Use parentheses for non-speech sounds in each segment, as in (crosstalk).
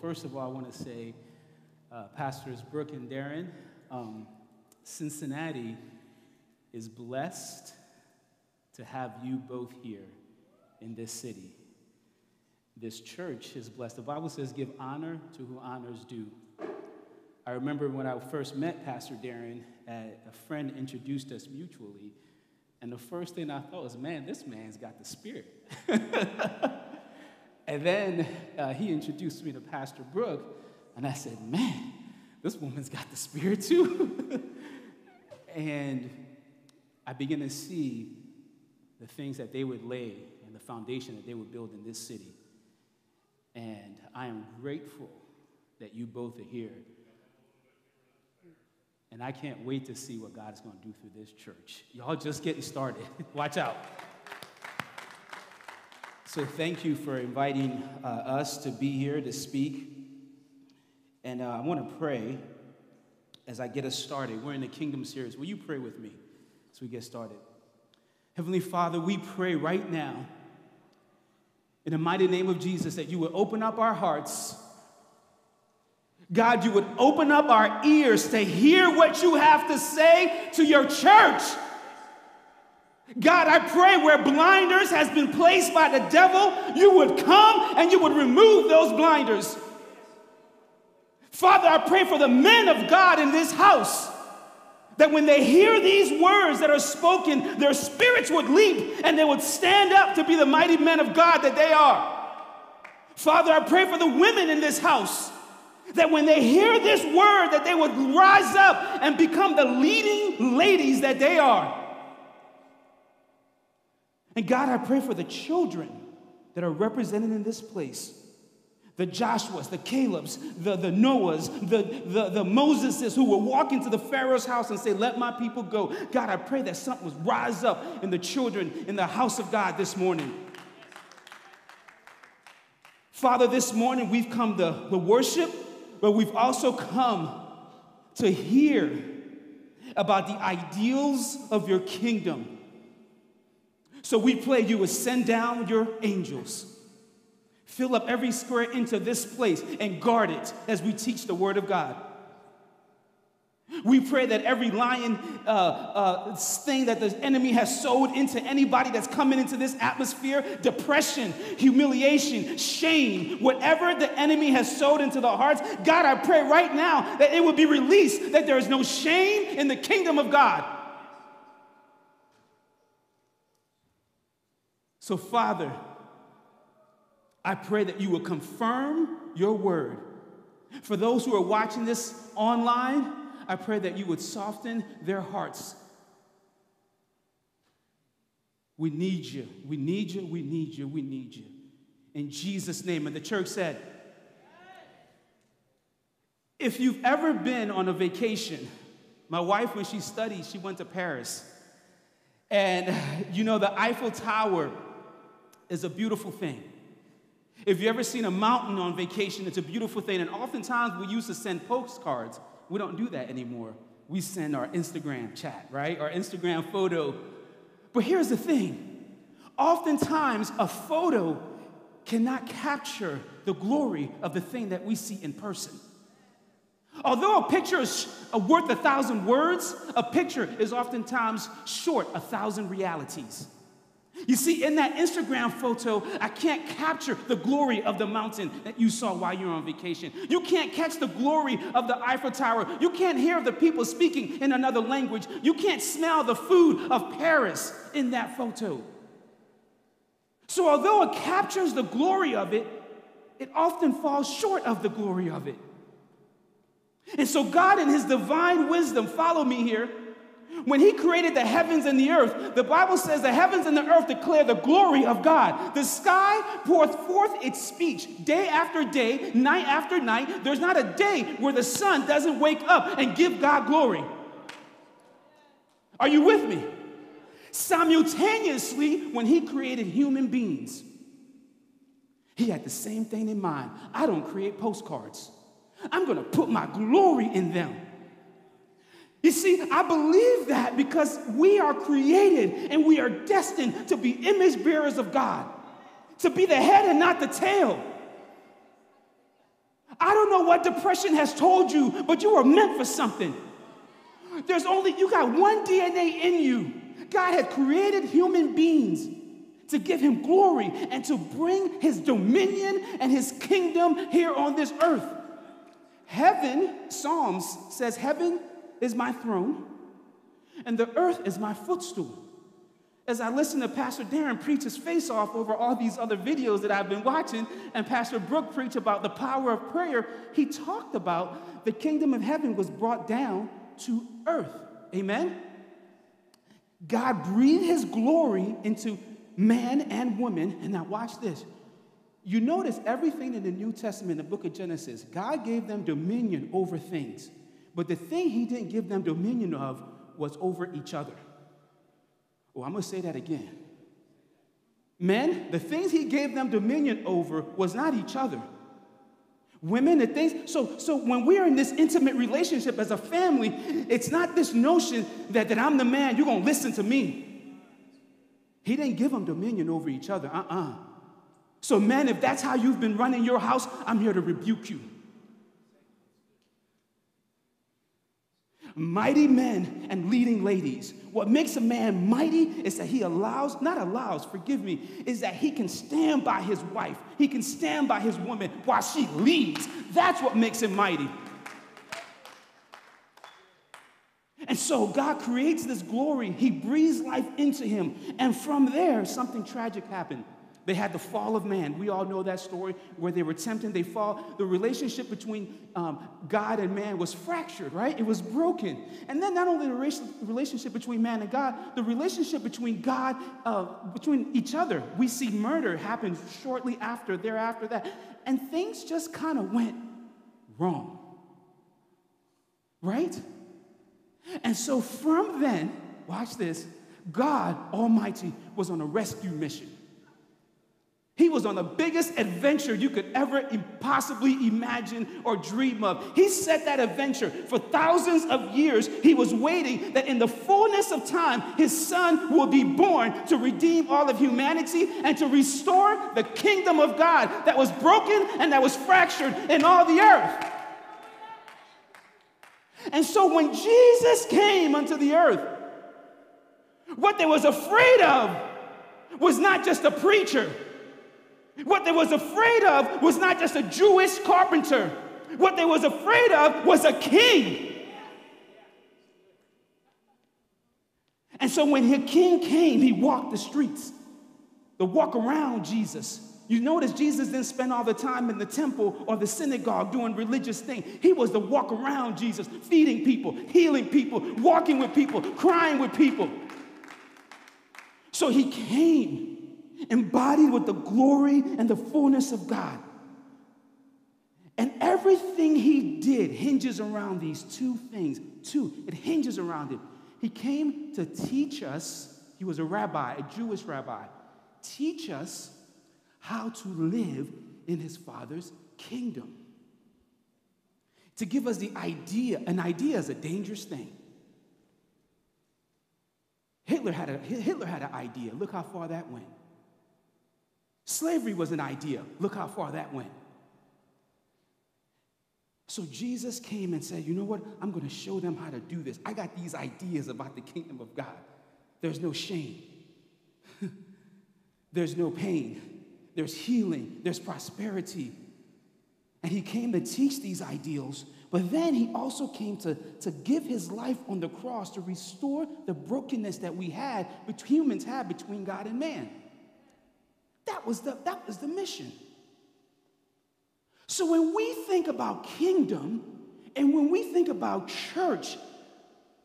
first of all, I want to say, uh, Pastors Brooke and Darren, um, Cincinnati is blessed to have you both here in this city. This church is blessed. The Bible says, give honor to who honors due. I remember when I first met Pastor Darren, uh, a friend introduced us mutually. And the first thing I thought was, man, this man's got the spirit. (laughs) and then uh, he introduced me to Pastor Brooke, and I said, man, this woman's got the spirit too. (laughs) and I began to see the things that they would lay and the foundation that they would build in this city. And I am grateful that you both are here. And I can't wait to see what God is going to do through this church. Y'all just getting started. (laughs) Watch out. So, thank you for inviting uh, us to be here to speak. And uh, I want to pray as I get us started. We're in the Kingdom series. Will you pray with me as we get started? Heavenly Father, we pray right now in the mighty name of Jesus that you would open up our hearts. God, you would open up our ears to hear what you have to say to your church. God, I pray where blinders has been placed by the devil, you would come and you would remove those blinders. Father, I pray for the men of God in this house that when they hear these words that are spoken, their spirits would leap and they would stand up to be the mighty men of God that they are. Father, I pray for the women in this house that when they hear this word that they would rise up and become the leading ladies that they are. And God, I pray for the children that are represented in this place the Joshuas, the Calebs, the, the Noahs, the, the, the Moseses who will walk into the Pharaoh's house and say, Let my people go. God, I pray that something will rise up in the children in the house of God this morning. Father, this morning we've come to the worship, but we've also come to hear about the ideals of your kingdom. So we pray you would send down your angels Fill up every square inch of this place and guard it as we teach the Word of God. We pray that every lying uh, uh, thing that the enemy has sowed into anybody that's coming into this atmosphere depression, humiliation, shame, whatever the enemy has sowed into the hearts God, I pray right now that it will be released, that there is no shame in the kingdom of God. So, Father, I pray that you will confirm your word. For those who are watching this online, I pray that you would soften their hearts. We need you. We need you. We need you. We need you. In Jesus' name. And the church said, if you've ever been on a vacation, my wife, when she studied, she went to Paris. And you know, the Eiffel Tower is a beautiful thing. If you've ever seen a mountain on vacation, it's a beautiful thing. And oftentimes we used to send postcards. We don't do that anymore. We send our Instagram chat, right? Our Instagram photo. But here's the thing oftentimes a photo cannot capture the glory of the thing that we see in person. Although a picture is uh, worth a thousand words, a picture is oftentimes short a thousand realities. You see, in that Instagram photo, I can't capture the glory of the mountain that you saw while you were on vacation. You can't catch the glory of the Eiffel Tower. You can't hear the people speaking in another language. You can't smell the food of Paris in that photo. So, although it captures the glory of it, it often falls short of the glory of it. And so, God, in His divine wisdom, follow me here when he created the heavens and the earth, the Bible says the heavens and the earth declare the glory of God. The sky poureth forth its speech day after day, night after night. There's not a day where the sun doesn't wake up and give God glory. Are you with me? Simultaneously, when he created human beings, he had the same thing in mind. I don't create postcards. I'm to put my glory in them. You see, I believe that because we are created and we are destined to be image bearers of God, to be the head and not the tail. I don't know what depression has told you, but you were meant for something. There's only, you got one DNA in you. God had created human beings to give him glory and to bring his dominion and his kingdom here on this earth. Heaven, Psalms says, Heaven is my throne and the earth is my footstool. As I listen to Pastor Darren preach his face off over all these other videos that I've been watching, and Pastor Brooke preach about the power of prayer, he talked about the kingdom of heaven was brought down to earth. Amen? God breathed his glory into man and woman. And now, watch this. You notice everything in the New Testament, the book of Genesis, God gave them dominion over things. But the thing he didn't give them dominion of was over each other. Oh, I'm to say that again. Men, the things he gave them dominion over was not each other. Women, the things, so, so when we're in this intimate relationship as a family, it's not this notion that, that I'm the man, you're to listen to me. He didn't give them dominion over each other. Uh uh So, men, if that's how you've been running your house, I'm here to rebuke you. Mighty men and leading ladies. What makes a man mighty is that he allows, not allows, forgive me, is that he can stand by his wife. He can stand by his woman while she leads. That's what makes him mighty. And so God creates this glory. He breathes life into him. And from there, something tragic happened. They had the fall of man. We all know that story where they were tempted, they fall. The relationship between um, God and man was fractured, right? It was broken. And then not only the relationship between man and God, the relationship between God, uh, between each other. We see murder happen shortly after, thereafter that. And things just kind of went wrong, right? And so from then, watch this, God Almighty was on a rescue mission. He was on the biggest adventure you could ever possibly imagine or dream of. He set that adventure for thousands of years. He was waiting that in the fullness of time, his son will be born to redeem all of humanity and to restore the kingdom of God that was broken and that was fractured in all the earth. And so when Jesus came unto the earth, what they was afraid of was not just a preacher what they was afraid of was not just a Jewish carpenter. What they was afraid of was a king. And so when the king came, he walked the streets. The walk around Jesus. You notice Jesus didn't spend all the time in the temple or the synagogue doing religious things. He was the walk around Jesus, feeding people, healing people, walking with people, crying with people. So he came embodied with the glory and the fullness of God. And everything he did hinges around these two things. Two, it hinges around it. He came to teach us, he was a rabbi, a Jewish rabbi, teach us how to live in his father's kingdom. To give us the idea, an idea is a dangerous thing. Hitler had, a, Hitler had an idea. Look how far that went. Slavery was an idea. Look how far that went. So Jesus came and said, You know what? I'm going to show them how to do this. I got these ideas about the kingdom of God. There's no shame, (laughs) there's no pain, there's healing, there's prosperity. And he came to teach these ideals, but then he also came to, to give his life on the cross to restore the brokenness that we had, humans had between God and man. That was the, that was the mission. So when we think about kingdom and when we think about church,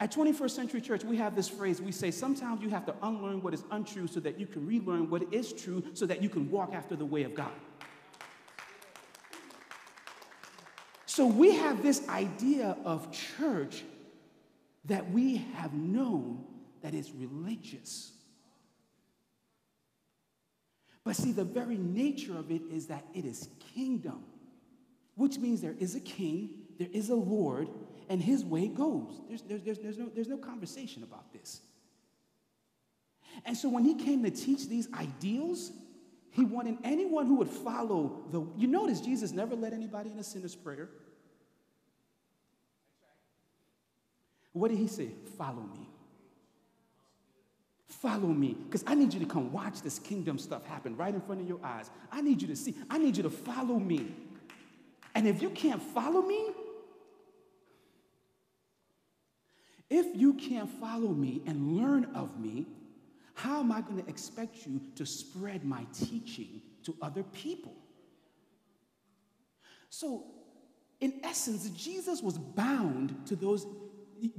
at 21st Century Church, we have this phrase we say, sometimes you have to unlearn what is untrue so that you can relearn what is true so that you can walk after the way of God. So we have this idea of church that we have known that is religious. But see, the very nature of it is that it is kingdom, which means there is a king, there is a Lord, and his way goes. There's, there's, there's, there's, no, there's no conversation about this. And so when he came to teach these ideals, He wanted anyone who would follow the. You notice Jesus never led anybody in a sinner's prayer. What did he say? Follow me. Follow me, because I need you to come watch this kingdom stuff happen right in front of your eyes. I need you to see. I need you to follow me. And if you can't follow me, if you can't follow me and learn of me, how am I going to expect you to spread my teaching to other people? So, in essence, Jesus was bound to those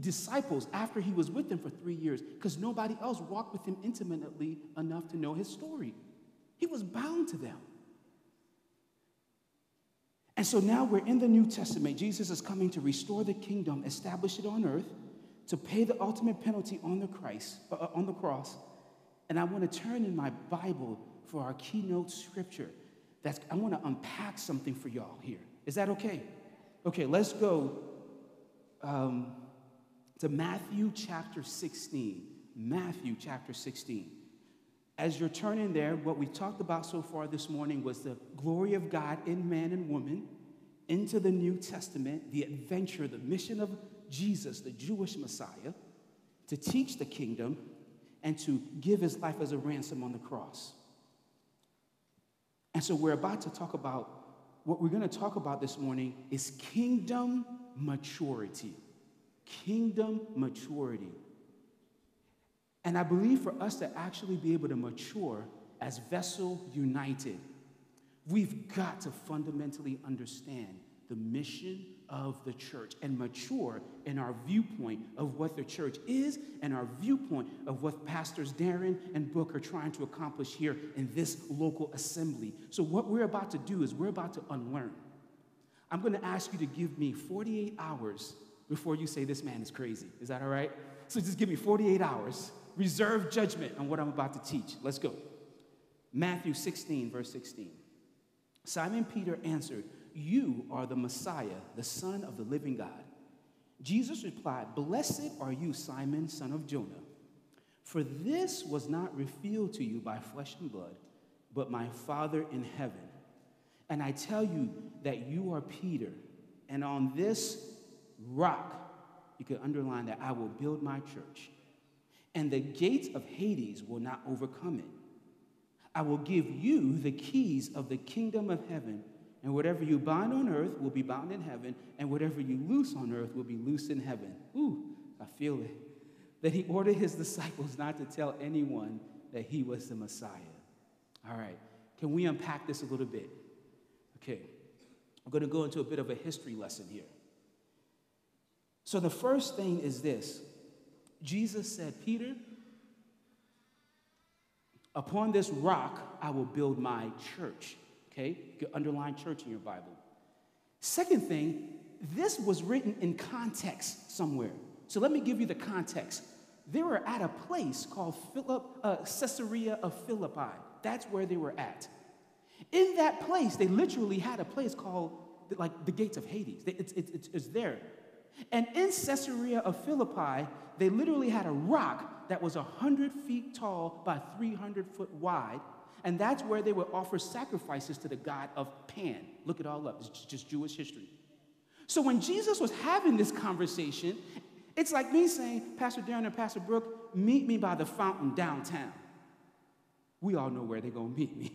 disciples after he was with them for three years because nobody else walked with him intimately enough to know his story. He was bound to them. And so now we're in the New Testament. Jesus is coming to restore the kingdom, establish it on earth, to pay the ultimate penalty on the Christ, uh, on the cross. And I want to turn in my Bible for our keynote scripture. That's I want to unpack something for y'all here. Is that okay? Okay, let's go. Um, to Matthew chapter 16. Matthew chapter 16. As you're turning there, what we talked about so far this morning was the glory of God in man and woman into the New Testament, the adventure, the mission of Jesus, the Jewish Messiah, to teach the kingdom and to give his life as a ransom on the cross. And so we're about to talk about what we're going to talk about this morning is kingdom maturity kingdom maturity. And I believe for us to actually be able to mature as vessel united, we've got to fundamentally understand the mission of the church and mature in our viewpoint of what the church is and our viewpoint of what pastors Darren and Brooke are trying to accomplish here in this local assembly. So, what we're about to do is we're about to unlearn. I'm going to ask you to give me 48 hours before you say this man is crazy. Is that all right? So just give me 48 hours. Reserve judgment on what I'm about to teach. Let's go. Matthew 16, verse 16. Simon Peter answered, You are the Messiah, the Son of the living God. Jesus replied, Blessed are you, Simon, son of Jonah, for this was not revealed to you by flesh and blood, but my Father in heaven. And I tell you that you are Peter, and on this rock, you could underline that I will build my church, and the gates of Hades will not overcome it. I will give you the keys of the kingdom of heaven, and whatever you bind on earth will be bound in heaven, and whatever you loose on earth will be loosed in heaven. Ooh, I feel it. That he ordered his (laughs) disciples not to tell anyone that he was the Messiah. All right, can we unpack this a little bit? Okay, I'm going to go into a bit of a history lesson here. So the first thing is this Jesus said, Peter, upon this rock I will build my church. Okay? Underline church in your Bible. Second thing, this was written in context somewhere. So let me give you the context. They were at a place called Philip, uh, Caesarea of Philippi. That's where they were at. In that place, they literally had a place called like the gates of Hades. It's, it's, it's there. And in Caesarea of Philippi, they literally had a rock that was 100 feet tall by 300 foot wide. And that's where they would offer sacrifices to the god of Pan. Look it all up, it's just Jewish history. So when Jesus was having this conversation, it's like me saying, Pastor Darren and Pastor Brooke, meet me by the fountain downtown. We all know where they're going to meet me.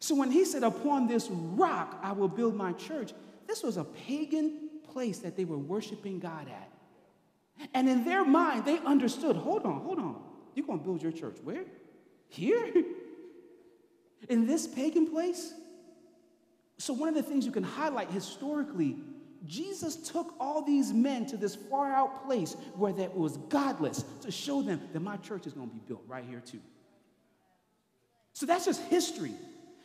So when he said, Upon this rock I will build my church, this was a pagan place that they were worshiping God at. And in their mind, they understood hold on, hold on. You're going to build your church where? Here? (laughs) in this pagan place? So, one of the things you can highlight historically, Jesus took all these men to this far out place where that was godless to show them that my church is going to be built right here too. So, that's just history.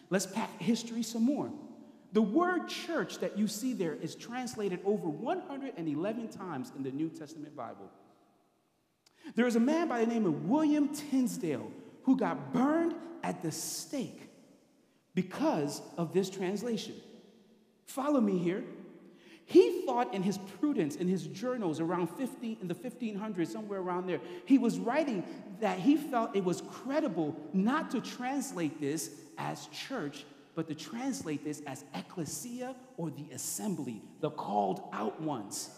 Let's pack history some more. The word church that you see there is translated over 111 times in the New Testament Bible. There is a man by the name of William Tyndale who got burned at the stake because of this translation. Follow me here. He thought in his prudence, in his journals around 50, in the 1500s, somewhere around there, he was writing that he felt it was credible not to translate this as church, but to translate this as ecclesia or the assembly, the called out ones.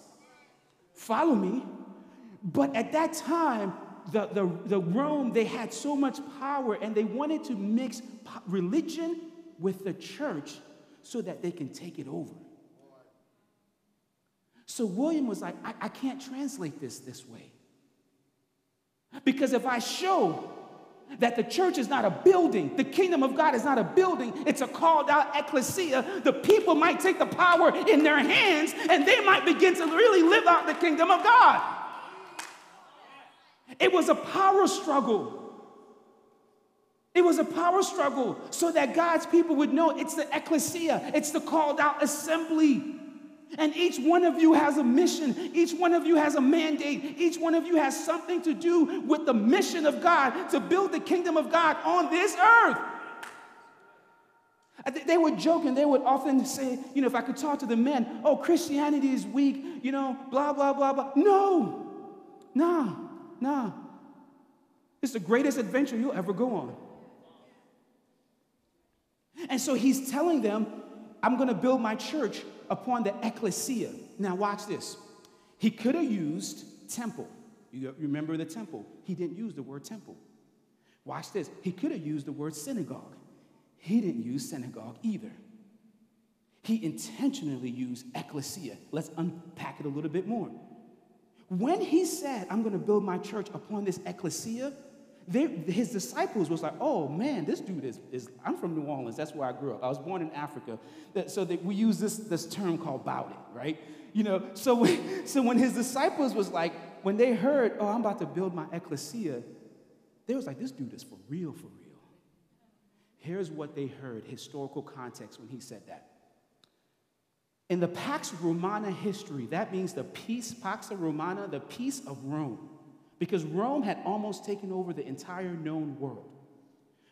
Follow me? But at that time, the, the, the Rome, they had so much power and they wanted to mix religion with the church so that they can take it over. So William was like, I, I can't translate this this way. Because if I show that the church is not a building, the kingdom of God is not a building, it's a called out ecclesia, the people might take the power in their hands and they might begin to really live out the kingdom of God. It was a power struggle. It was a power struggle so that God's people would know it's the ecclesia, it's the called out assembly. And each one of you has a mission. Each one of you has a mandate. Each one of you has something to do with the mission of God to build the kingdom of God on this earth. Uh, they were joking. They would often say, you know, if I could talk to the men, oh, Christianity is weak, you know, blah, blah, blah, blah. No, nah, nah. It's the greatest adventure you'll ever go on. And so he's telling them, I'm going to build my church upon the ecclesia. Now, watch this. He could have used temple. You remember the temple? He didn't use the word temple. Watch this. He could have used the word synagogue. He didn't use synagogue either. He intentionally used ecclesia. Let's unpack it a little bit more. When he said, I'm going to build my church upon this ecclesia, they, his disciples was like, oh man, this dude is, is, I'm from New Orleans, that's where I grew up. I was born in Africa. So that we use this, this term called bowed it, right? You know, (laughs) so when, so when his disciples was like, when they heard, oh, I'm about to build my ecclesia, they was like, this dude is for real, for real. Here's what they heard, historical context when he said that. In the Pax Romana history, that means the peace, Pax Romana, the peace of Rome because Rome had almost taken over the entire known world.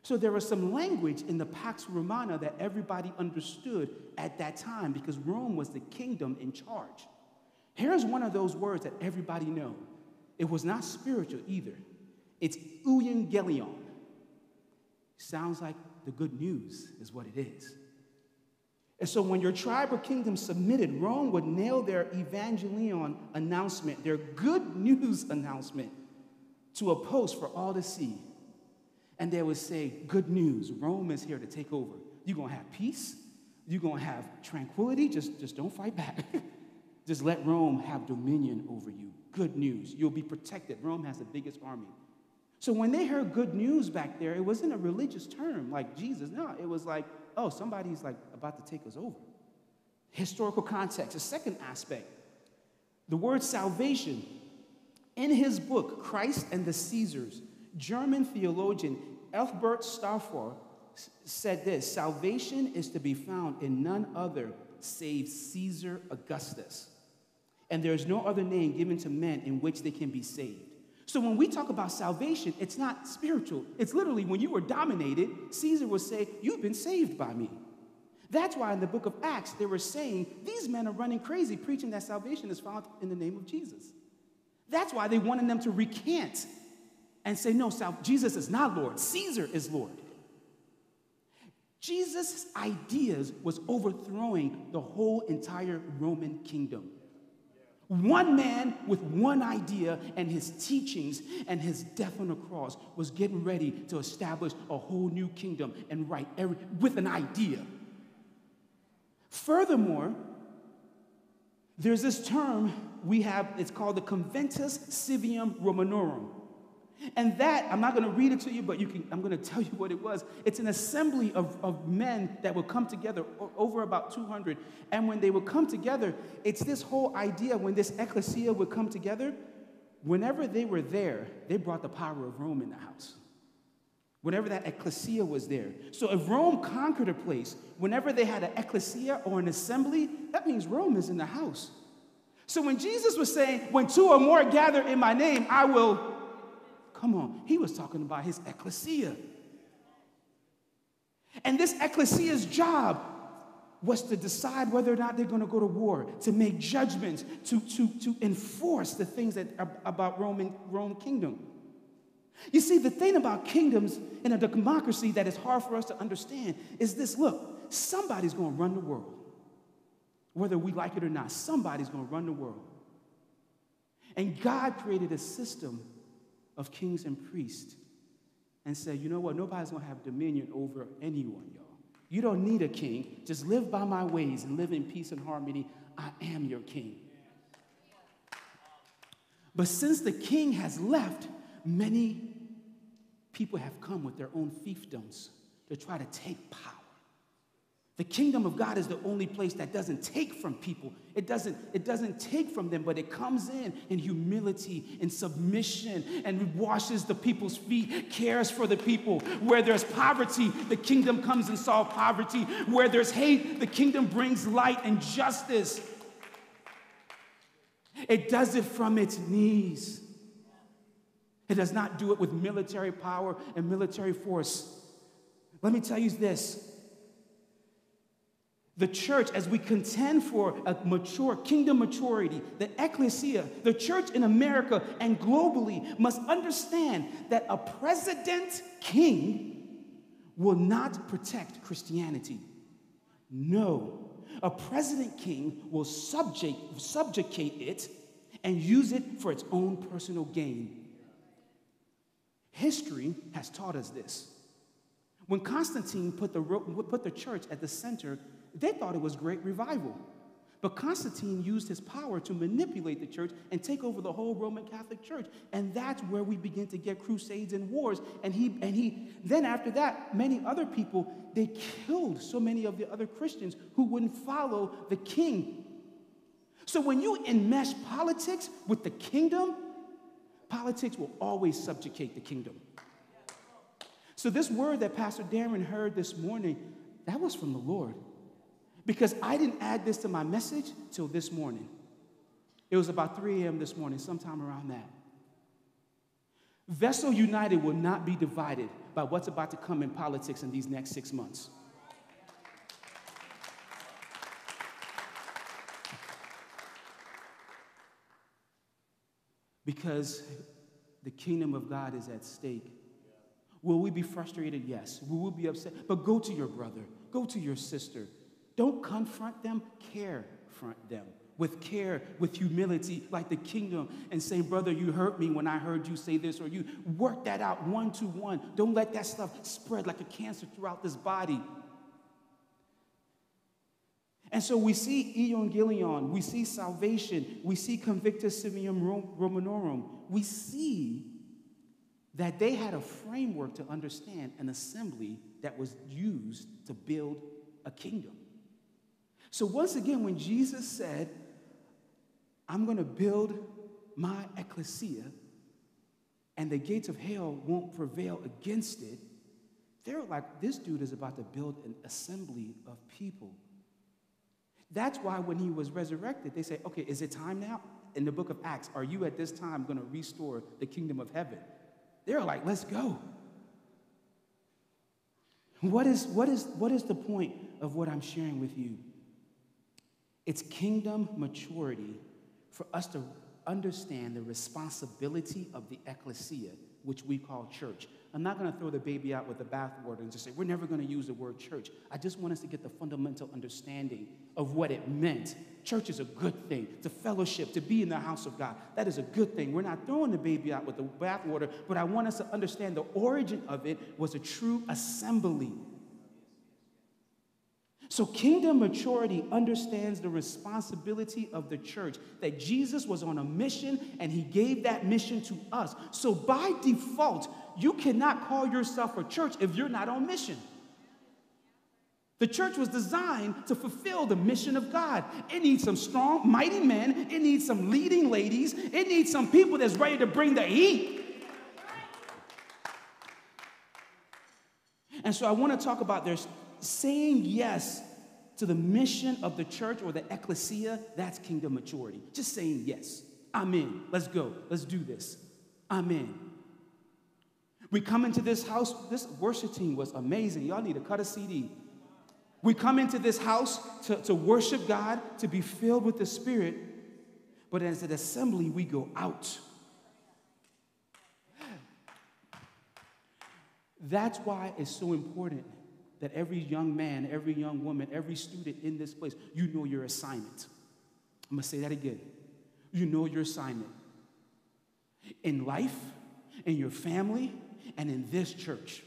So there was some language in the Pax Romana that everybody understood at that time because Rome was the kingdom in charge. Here's one of those words that everybody know. It was not spiritual either. It's euangelion. Sounds like the good news is what it is. And so when your tribe or kingdom submitted, Rome would nail their evangelion announcement, their good news (laughs) announcement, to a post for all to see. And they would say, Good news, Rome is here to take over. You're gonna have peace, you're gonna have tranquility, just, just don't fight back. (laughs) just let Rome have dominion over you. Good news, you'll be protected. Rome has the biggest army. So when they heard good news back there, it wasn't a religious term like Jesus. No, it was like, oh, somebody's like about to take us over. Historical context. The second aspect, the word salvation in his book, Christ and the Caesars, German theologian Ethelbert Stauffer said this Salvation is to be found in none other save Caesar Augustus. And there is no other name given to men in which they can be saved. So when we talk about salvation, it's not spiritual. It's literally when you were dominated, Caesar would say, You've been saved by me. That's why in the book of Acts, they were saying, These men are running crazy, preaching that salvation is found in the name of Jesus. That's why they wanted them to recant and say, no, Jesus is not Lord, Caesar is Lord. Jesus' ideas was overthrowing the whole entire Roman kingdom. One man with one idea and his teachings and his death on the cross was getting ready to establish a whole new kingdom and right every, with an idea. Furthermore, there's this term we have, it's called the Conventus Civium Romanorum. And that, I'm not going to read it to you, but you can, I'm going to tell you what it was. It's an assembly of, of men that would come together, over about 200. And when they would come together, it's this whole idea when this ecclesia would come together, whenever they were there, they brought the power of Rome in the house. Whenever that ecclesia was there. So if Rome conquered a place, whenever they had an ecclesia or an assembly, that means Rome is in the house. So when Jesus was saying, when two or more gather in my name, I will, come on, he was talking about his ecclesia. And this ecclesia's job was to decide whether or not they're going to go to war, to make judgments, to, to, to enforce the things that about Roman Rome kingdom. You see, the thing about kingdoms in a democracy that is hard for us to understand is this look, somebody's going to run the world. Whether we like it or not, somebody's going to run the world. And God created a system of kings and priests and said, you know what, nobody's going to have dominion over anyone, y'all. You don't need a king. Just live by my ways and live in peace and harmony. I am your king. But since the king has left, many people have come with their own fiefdoms to try to take power. The kingdom of God is the only place that doesn't take from people. It doesn't, it doesn't take from them, but it comes in in humility, in submission, and washes the people's feet, cares for the people. Where there's poverty, the kingdom comes and solves poverty. Where there's hate, the kingdom brings light and justice. It does it from its knees. It does not do it with military power and military force. Let me tell you this the church, as we contend for a mature kingdom maturity, the ecclesia, the church in America and globally must understand that a president king will not protect Christianity. No, a president king will subject, subjugate it and use it for its own personal gain. History has taught us this. When Constantine put the, put the church at the center, they thought it was great revival. But Constantine used his power to manipulate the church and take over the whole Roman Catholic Church. And that's where we begin to get crusades and wars. And he, and he, then after that, many other people, they killed so many of the other Christians who wouldn't follow the king. So when you enmesh politics with the kingdom, Politics will always subjugate the kingdom. So, this word that Pastor Darren heard this morning, that was from the Lord. Because I didn't add this to my message till this morning. It was about 3 a.m. this morning, sometime around that. Vessel United will not be divided by what's about to come in politics in these next six months. Because the kingdom of God is at stake. Will we be frustrated? Yes. We will be upset? But go to your brother, go to your sister. Don't confront them, care front them with care, with humility, like the kingdom, and say, Brother, you hurt me when I heard you say this, or you work that out one to one. Don't let that stuff spread like a cancer throughout this body. And so we see Evangelion, we see salvation, we see Conventus Civium Romanorum. We see that they had a framework to understand an assembly that was used to build a kingdom. So once again, when Jesus said, I'm going to build my ecclesia, and the gates of hell won't prevail against it, they're like, this dude is about to build an assembly of people that's why when he was resurrected, they say, okay, is it time now? In the book of Acts, are you at this time going to restore the kingdom of heaven? They're like, let's go. What is, what, is, what is the point of what I'm sharing with you? It's kingdom maturity for us to understand the responsibility of the ecclesia, which we call church. I'm not going to throw the baby out with the bathwater and just say, we're never going to use the word church. I just want us to get the fundamental understanding of what it meant. Church is a good thing, to fellowship, to be in the house of God. That is a good thing. We're not throwing the baby out with the bathwater, but I want us to understand the origin of it was a true assembly. So, kingdom maturity understands the responsibility of the church, that Jesus was on a mission and he gave that mission to us. So, by default, you cannot call yourself a church if you're not on mission. The church was designed to fulfill the mission of God. It needs some strong, mighty men. It needs some leading ladies. It needs some people that's ready to bring the heat. And so I want to talk about there's saying yes to the mission of the church or the ecclesia. That's kingdom maturity. Just saying yes. I'm in. Let's go. Let's do this. I'm in. We come into this house, this worship team was amazing. Y'all need to cut a CD. We come into this house to, to worship God, to be filled with the Spirit, but as an assembly, we go out. That's why it's so important that every young man, every young woman, every student in this place, you know your assignment. I'm gonna say that again. You know your assignment in life, in your family, and in this church.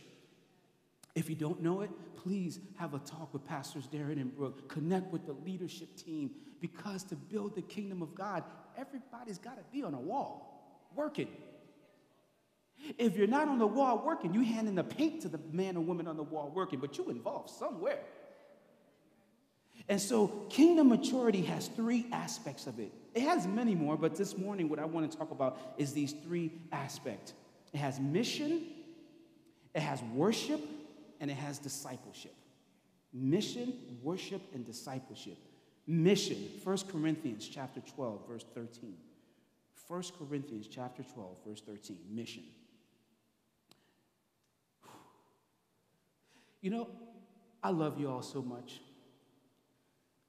If you don't know it, please have a talk with Pastors Darren and Brooke. Connect with the leadership team because to build the kingdom of God, everybody's got to be on a wall working. If you're not on the wall working, you handing the paint to the man or woman on the wall working, but you involved somewhere. And so, kingdom maturity has three aspects of it. It has many more, but this morning, what I want to talk about is these three aspects it has mission, it has worship, and it has discipleship. Mission, worship, and discipleship. Mission, 1 Corinthians chapter 12, verse 13. 1 Corinthians chapter 12, verse 13. Mission. You know, I love you all so much.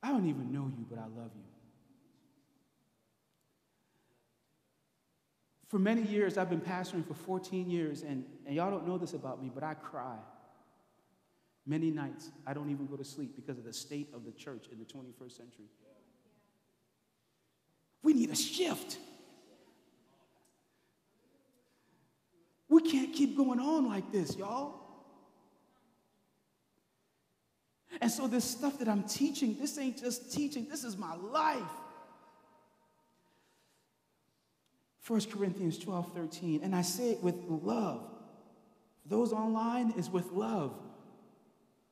I don't even know you, but I love you. For many years, I've been pastoring for 14 years, and, and y'all don't know this about me, but I cry. Many nights, I don't even go to sleep because of the state of the church in the 21st century. We need a shift. We can't keep going on like this, y'all. And so, this stuff that I'm teaching, this ain't just teaching, this is my life. 1 Corinthians 12 13. And I say it with love. Those online is with love.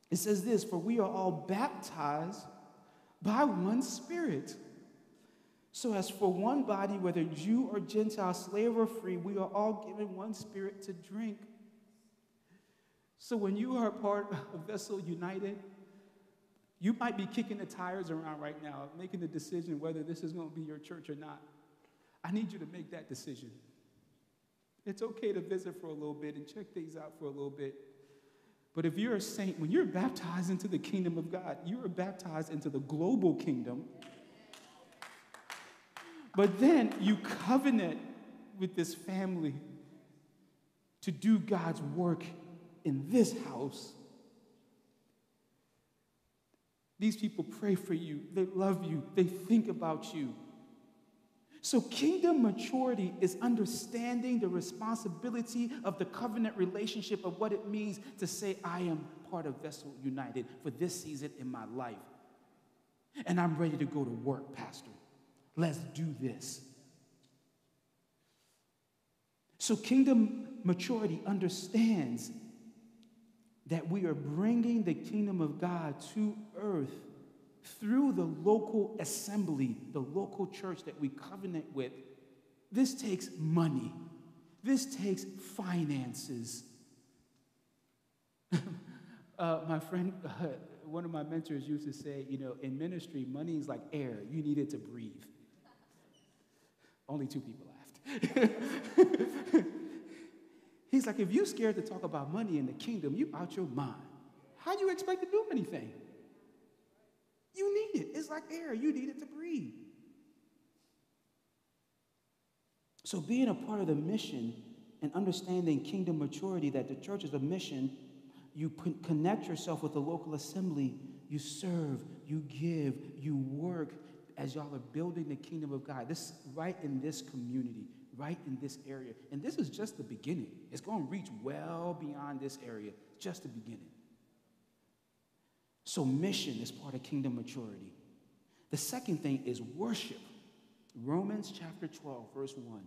It says this For we are all baptized by one Spirit. So, as for one body, whether Jew or Gentile, slave or free, we are all given one Spirit to drink. So, when you are part of a Vessel United, you might be kicking the tires around right now, making the decision whether this is going to be your church or not. I need you to make that decision. It's okay to visit for a little bit and check things out for a little bit. But if you're a saint, when you're baptized into the kingdom of God, you are baptized into the global kingdom. But then you covenant with this family to do God's work in this house these people pray for you, they love you, they think about you. So, kingdom maturity is understanding the responsibility of the covenant relationship of what it means to say, I am part of Vessel United for this season in my life. And I'm ready to go to work, Pastor. Let's do this. So, kingdom maturity understands that we are bringing the kingdom of God to earth through the local assembly, the local church that we covenant with. This takes money, this takes finances. (laughs) uh, my friend, uh, (laughs) one of my mentors used to say, you know, in ministry, money is like air, you need it to breathe. Only two people laughed. (laughs) He's like, if you're scared to talk about money in the kingdom, you out your mind. How do you expect to do anything? You need it. It's like air. You need it to breathe. So, being a part of the mission and understanding kingdom maturity, that the church is a mission, you connect yourself with the local assembly, you serve, you give, you work as y'all are building the kingdom of God. This right in this community right in this area. And this is just the beginning. It's going to reach well beyond this area, just the beginning. So, mission is part of kingdom maturity. The second thing is worship. Romans chapter 12, verse 1.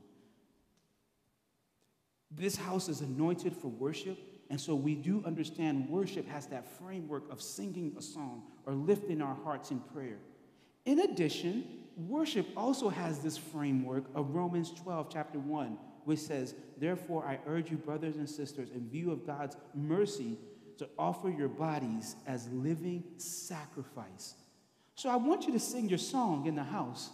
This house is anointed for worship, and so we do understand worship has that framework of singing a song or lifting our hearts in prayer. In addition, worship also has this framework of Romans 12, chapter 1, which says, Therefore, I urge you, brothers and sisters, in view of God's mercy, to offer your bodies as living sacrifice. So I want you to sing your song in the house,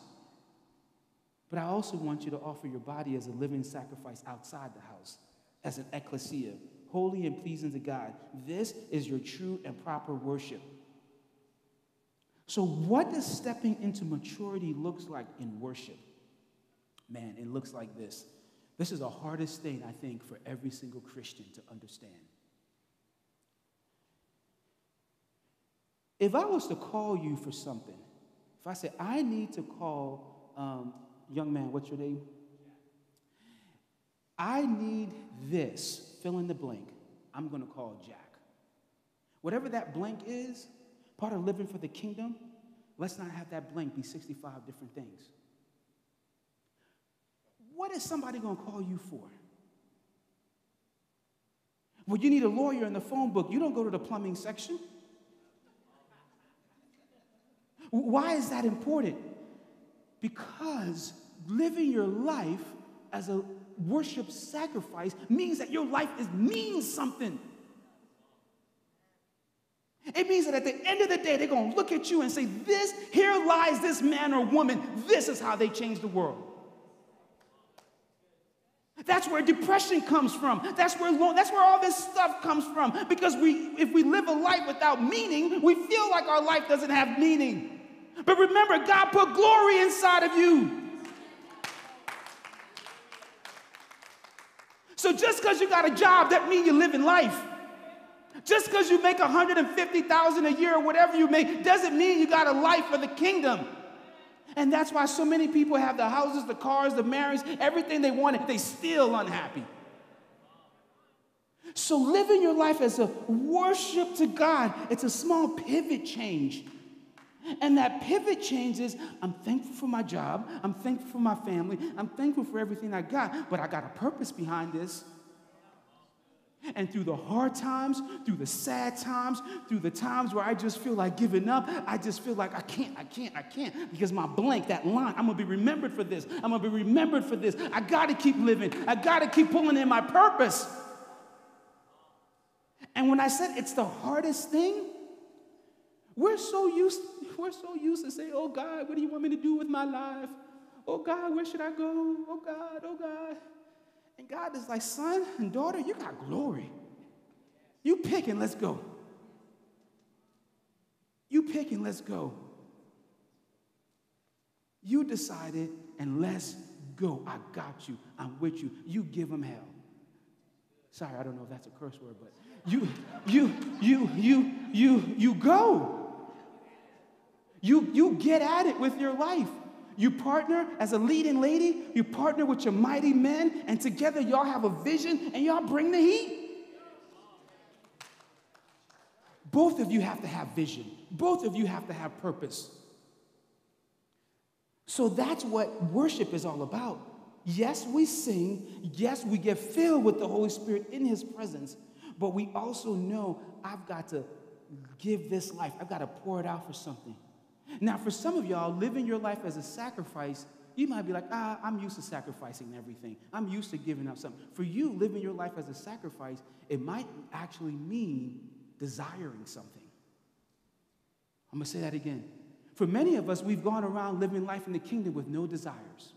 but I also want you to offer your body as a living sacrifice outside the house, as an ecclesia, holy and pleasing to God. This is your true and proper worship. So, what does stepping into maturity looks like in worship? Man, it looks like this. This is the hardest thing, I think, for every single Christian to understand. If I was to call you for something, if I said, I need to call, um, young man, what's your name? I need this, fill in the blank. I'm going to call Jack. Whatever that blank is, part of living for the kingdom, let's not have that blank be 65 different things. What is somebody going to call you for? Well, you need a lawyer in the phone book. You don't go to the plumbing section. Why is that important? Because living your life as a worship sacrifice means that your life is means something. It means that at the end of the day, they're going to look at you and say, This, here lies this man or woman. This is how they change the world. That's where depression comes from. That's where that's where all this stuff comes from. Because we, if we live a life without meaning, we feel like our life doesn't have meaning. But remember, God put glory inside of you. So just because you got a job, that means you're living life. Just because you make 150,000 a year or whatever you make doesn't mean you got a life for the kingdom. And that's why so many people have the houses, the cars, the marriage, everything they wanted, they still unhappy. So living your life as a worship to God, it's a small pivot change. And that pivot change is I'm thankful for my job, I'm thankful for my family, I'm thankful for everything I got, but I got a purpose behind this. And through the hard times, through the sad times, through the times where I just feel like giving up, I just feel like I can't, I can't, I can't, because my blank, that line, I'm gonna be remembered for this. I'm gonna be remembered for this. I gotta keep living. I gotta keep pulling in my purpose. And when I said it's the hardest thing, we're so used, we're so used to say, oh God, what do you want me to do with my life? Oh God, where should I go? Oh God, oh God. And God is like, son and daughter, you got glory. You pick and let's go. You pick and let's go. You decided and let's go. I got you. I'm with you. You give them hell. Sorry, I don't know if that's a curse word, but you, you, you, you, you, you go. You, you get at it with your life. You partner as a leading lady, you partner with your mighty men, and together y'all have a vision and y'all bring the heat. Both of you have to have vision, both of you have to have purpose. So that's what worship is all about. Yes, we sing. Yes, we get filled with the Holy Spirit in His presence. But we also know I've got to give this life, I've got to pour it out for something. Now, for some of y'all, living your life as a sacrifice, you might be like, ah, I'm used to sacrificing everything. I'm used to giving up something. For you, living your life as a sacrifice, it might actually mean desiring something. I'm going to say that again. For many of us, we've gone around living life in the kingdom with no desires.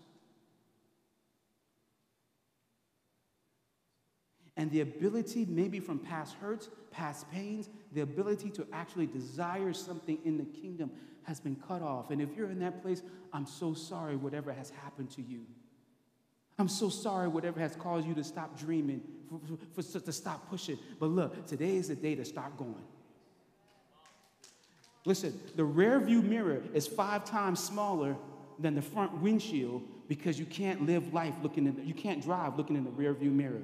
And the ability, maybe from past hurts, past pains, the ability to actually desire something in the kingdom has been cut off. And if you're in that place, I'm so sorry whatever has happened to you. I'm so sorry whatever has caused you to stop dreaming, for, for, to stop pushing. But look, today is the day to start going. Listen, the rear view mirror is five times smaller than the front windshield because you can't live life looking in, you can't drive looking in the rear view mirror.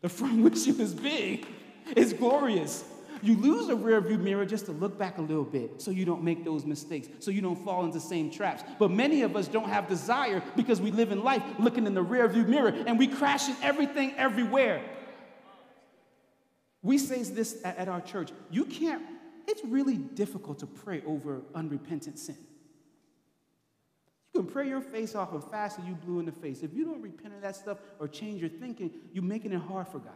The front (laughs) windshield is big, it's glorious. You lose a rear view mirror just to look back a little bit so you don't make those mistakes, so you don't fall into the same traps. But many of us don't have desire because we live in life looking in the rear view mirror and we crash in everything everywhere. We say this at our church you can't, it's really difficult to pray over unrepentant sin. You can pray your face off and fast and you blue in the face. If you don't repent of that stuff or change your thinking, you're making it hard for God.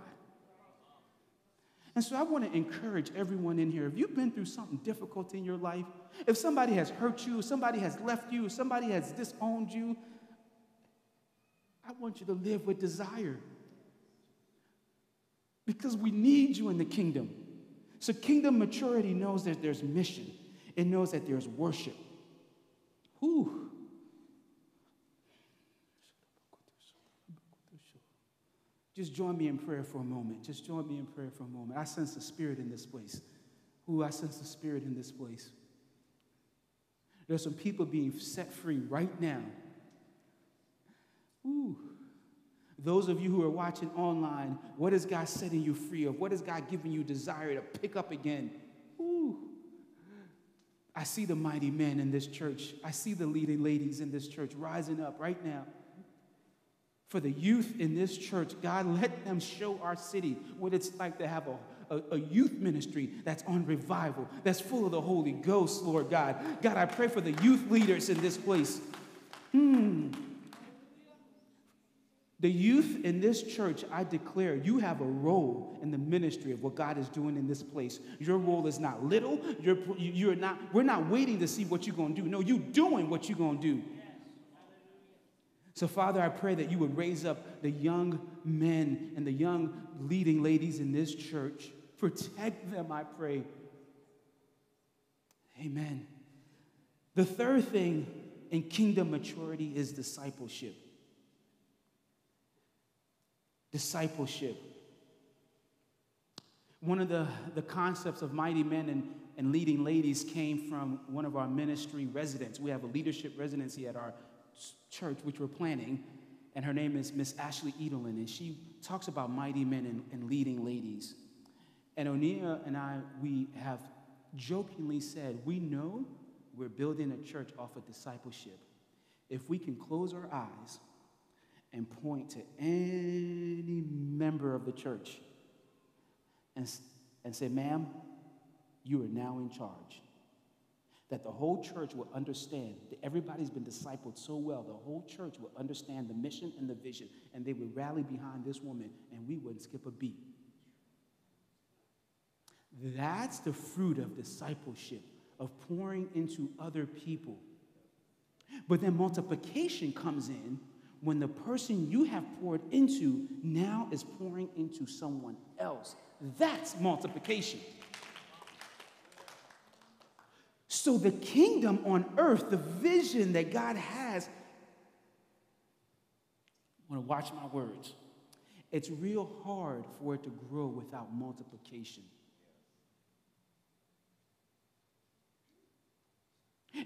And so I want to encourage everyone in here if you've been through something difficult in your life, if somebody has hurt you, somebody has left you, somebody has disowned you, I want you to live with desire. Because we need you in the kingdom. So, kingdom maturity knows that there's mission. It knows that there's worship. Whew. Just join me in prayer for a moment. Just join me in prayer for a moment. I sense the spirit in this place. Ooh, I sense the spirit in this place. There's some people being set free right now. Ooh. Those of you who are watching online, what is God setting you free of? What is God giving you desire to pick up again? Ooh. I see the mighty men in this church. I see the leading ladies in this church rising up right now for the youth in this church. God, let them show our city what it's like to have a, a, a, youth ministry that's on revival, that's full of the Holy Ghost, Lord God. God, I pray for the youth leaders in this place. Hmm. The youth in this church, I declare, you have a role in the ministry of what God is doing in this place. Your role is not little. You're, you're not, we're not waiting to see what you're going to do. No, you're doing what you're going to do. So, Father, I pray that you would raise up the young men and the young leading ladies in this church. Protect them, I pray. Amen. The third thing in kingdom maturity is discipleship. Discipleship. One of the, the concepts of mighty men and, and leading ladies came from one of our ministry residents. We have a leadership residency at our church, which we're planning, and her name is Miss Ashley Edelin, and she talks about mighty men and, and leading ladies. And Onia and I, we have jokingly said, we know we're building a church off of discipleship. If we can close our eyes and point to any member of the church and, and say, ma'am, you are now in charge that the whole church will understand that everybody's been discipled so well, the whole church will understand the mission and the vision, and they would rally behind this woman, and we wouldn't skip a beat. That's the fruit of discipleship, of pouring into other people. But then multiplication comes in when the person you have poured into now is pouring into someone else. That's multiplication. So, the kingdom on earth, the vision that God has, I want to watch my words. It's real hard for it to grow without multiplication.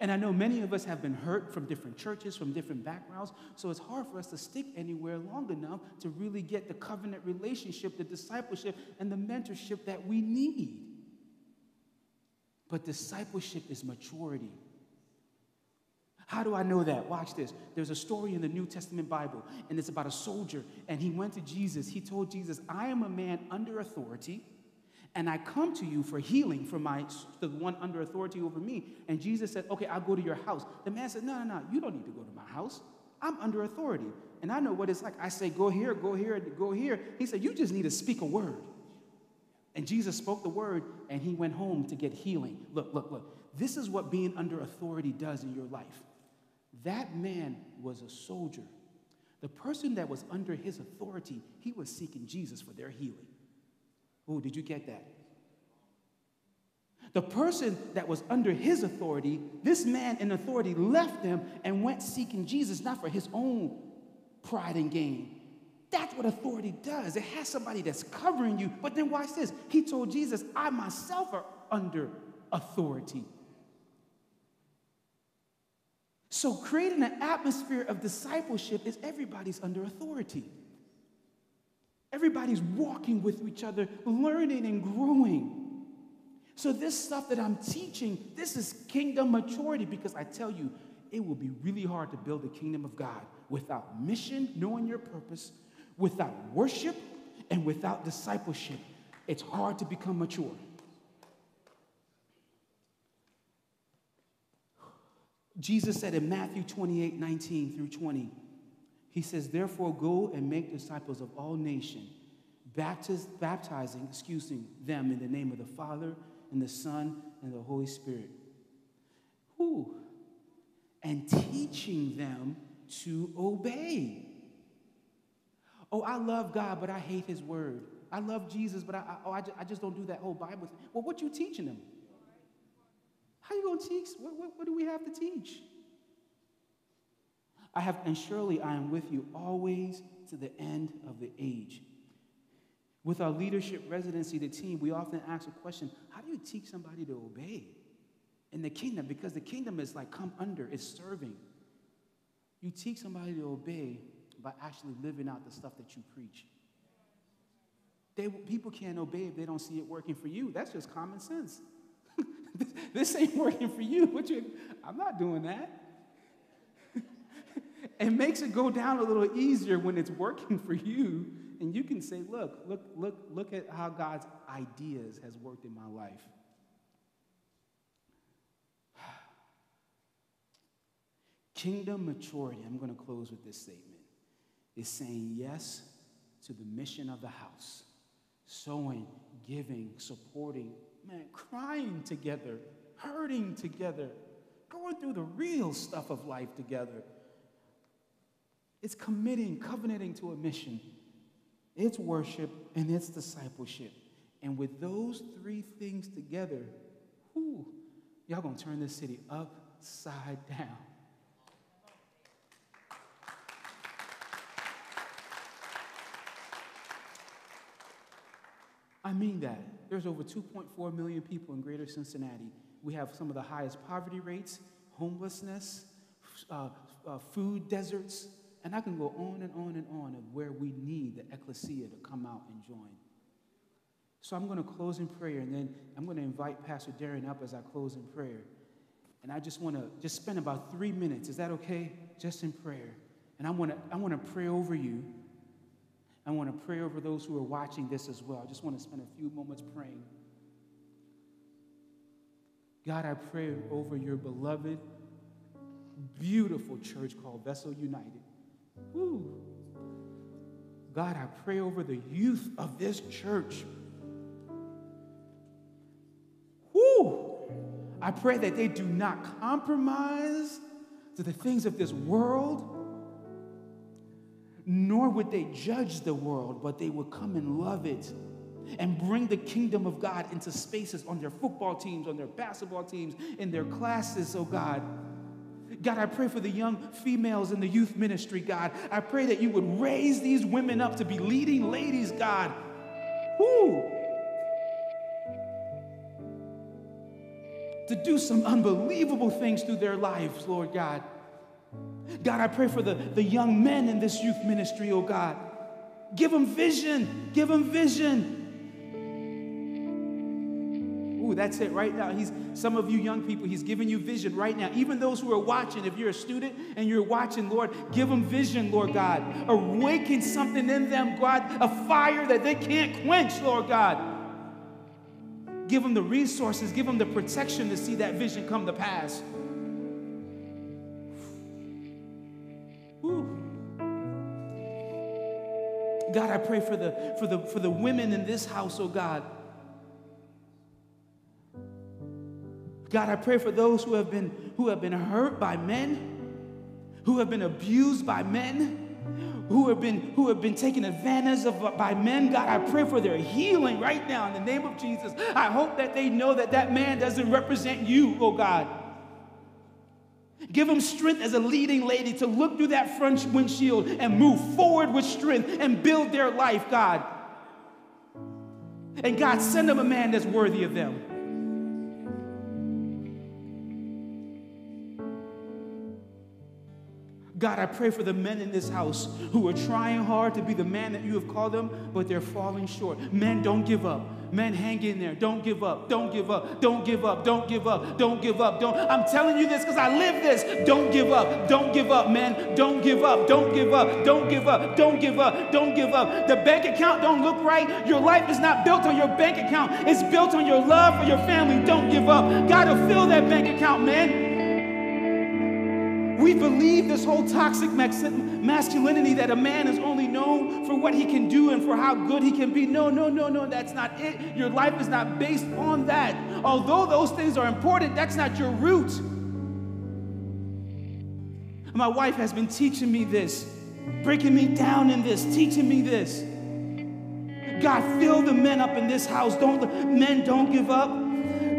And I know many of us have been hurt from different churches, from different backgrounds, so it's hard for us to stick anywhere long enough to really get the covenant relationship, the discipleship, and the mentorship that we need. But discipleship is maturity. How do I know that? Watch this. There's a story in the New Testament Bible, and it's about a soldier, and he went to Jesus. He told Jesus, I am a man under authority, and I come to you for healing from my the one under authority over me. And Jesus said, Okay, I'll go to your house. The man said, No, no, no, you don't need to go to my house. I'm under authority. And I know what it's like. I say, Go here, go here, go here. He said, You just need to speak a word. And Jesus spoke the word and he went home to get healing. Look, look, look. This is what being under authority does in your life. That man was a soldier. The person that was under his authority, he was seeking Jesus for their healing. Oh, did you get that? The person that was under his authority, this man in authority left them and went seeking Jesus, not for his own pride and gain, that's what authority does. It has somebody that's covering you. But then watch this. He told Jesus, I myself are under authority. So creating an atmosphere of discipleship is everybody's under authority. Everybody's walking with each other, learning and growing. So, this stuff that I'm teaching, this is kingdom maturity because I tell you, it will be really hard to build the kingdom of God without mission, knowing your purpose, Without worship and without discipleship, it's hard to become mature. Jesus said in Matthew 28 19 through 20, He says, Therefore, go and make disciples of all nations, baptiz- baptizing, excusing them in the name of the Father and the Son and the Holy Spirit. Who? And teaching them to obey Oh, I love God, but I hate his word. I love Jesus, but I, I, oh, I, just, I just don't do that whole Bible thing. Well, what you teaching them? How you going to teach? What, what, what do we have to teach? I have, and surely I am with you always to the end of the age. With our leadership residency, the team, we often ask a question how do you teach somebody to obey in the kingdom? Because the kingdom is like come under, it's serving. You teach somebody to obey by actually living out the stuff that you preach. They, people can't obey if they don't see it working for you. That's just common sense. (laughs) this ain't working for you. What you, I'm not doing that. (laughs) it makes it go down a little easier when it's working for you, and you can say, "Look, look, look, look at how God's ideas has worked in my life." (sighs) Kingdom maturity. I'm going to close with this statement. Is saying yes to the mission of the house, sowing, giving, supporting, man, crying together, hurting together, going through the real stuff of life together. It's committing, covenanting to a mission. It's worship and it's discipleship. And with those three things together, whoo, y'all gonna turn this city upside down. I mean that. There's over 2.4 million people in greater Cincinnati. We have some of the highest poverty rates, homelessness, uh, uh, food deserts, and I can go on and on and on of where we need the ecclesia to come out and join. So I'm going to close in prayer, and then I'm going to invite Pastor Darren up as I close in prayer. And I just want to just spend about three minutes. Is that okay? Just in prayer. And I want to I want to pray over you I want to pray over those who are watching this as well. I just want to spend a few moments praying. God, I pray over your beloved, beautiful church called Vessel United. Woo. God, I pray over the youth of this church. Woo. I pray that they do not compromise to the things of this world nor would they judge the world, but they would come and love it and bring the kingdom of God into spaces on their football teams, on their basketball teams, in their classes, oh God. God, I pray for the young females in the youth ministry, God. I pray that you would raise these women up to be leading ladies, God. Whoo! To do some unbelievable things through their lives, Lord God. God, I pray for the, the young men in this youth ministry, oh God. Give them vision. Give them vision. Ooh, that's it right now. He's some of you young people, he's giving you vision right now. Even those who are watching, if you're a student and you're watching, Lord, give them vision, Lord God. Awaken something in them, God, a fire that they can't quench, Lord God. Give them the resources, give them the protection to see that vision come to pass. God, I pray for the, for the, for the women in this house, oh God. God, I pray for those who have been, who have been hurt by men, who have been abused by men, who have been, who have been taken advantage of by men. God, I pray for their healing right now in the name of Jesus. I hope that they know that that man doesn't represent you, oh God. Give them strength as a leading lady to look through that front windshield and move forward with strength and build their life, God. And God, send them a man that's worthy of them. God, I pray for the men in this house who are trying hard to be the man that you have called them, but they're falling short. Men, don't give up. Men, hang in there. Don't give up. Don't give up. Don't give up. Don't give up. Don't give up. Don't. I'm telling you this because I live this. Don't give up. Don't give up, man. Don't give up. Don't give up. Don't give up. Don't give up. Don't give up. The bank account don't look right. Your life is not built on your bank account. It's built on your love for your family. Don't give up. God will fill that bank account, man. We believe this whole toxic masculinity that a man is only known for what he can do and for how good he can be. No, no, no, no, that's not it. Your life is not based on that. Although those things are important, that's not your root. My wife has been teaching me this, breaking me down in this, teaching me this. God, fill the men up in this house. Don't men don't give up.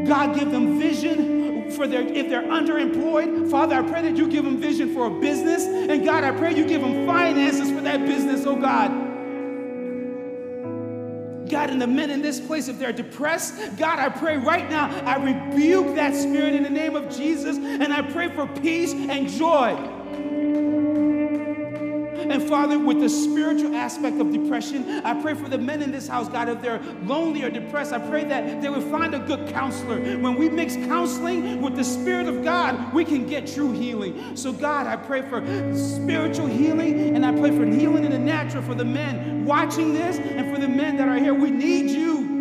God, give them vision for their if they're underemployed. Father, I pray that you give them vision for a business. And God, I pray you give them finances for that business, oh God. God, and the men in this place, if they're depressed, God, I pray right now, I rebuke that spirit in the name of Jesus, and I pray for peace and joy. And Father, with the spiritual aspect of depression, I pray for the men in this house, God, if they're lonely or depressed, I pray that they would find a good counselor. When we mix counseling with the Spirit of God, we can get true healing. So, God, I pray for spiritual healing and I pray for healing in the natural for the men watching this and for the men that are here. We need you.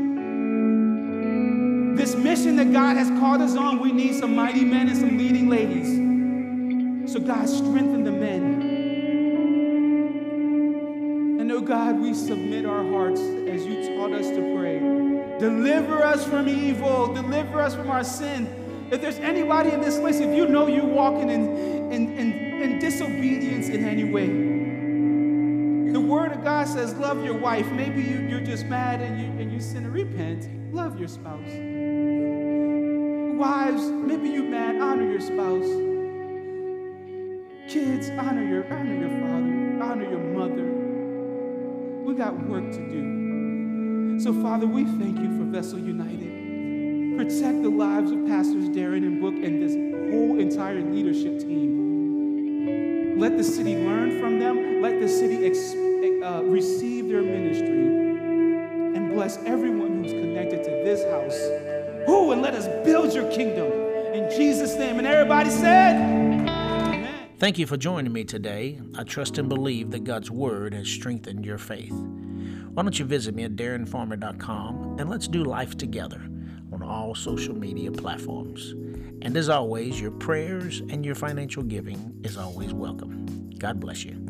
This mission that God has called us on, we need some mighty men and some leading ladies. So, God, strengthen the men. God, we submit our hearts as you taught us to pray. Deliver us from evil, deliver us from our sin. If there's anybody in this place, if you know you're walking in, in, in, in disobedience in any way, the word of God says, love your wife. Maybe you, you're just mad and you, and you sin and repent. Love your spouse. Wives, maybe you're mad, honor your spouse. Kids, honor your, honor your father, honor your mother. We got work to do. So, Father, we thank you for Vessel United. Protect the lives of Pastors Darren and Brooke and this whole entire leadership team. Let the city learn from them. Let the city ex- uh, receive their ministry. And bless everyone who's connected to this house. Who and let us build your kingdom. In Jesus' name. And everybody said, Thank you for joining me today. I trust and believe that God's Word has strengthened your faith. Why don't you visit me at darrenfarmer.com and let's do life together on all social media platforms. And as always, your prayers and your financial giving is always welcome. God bless you.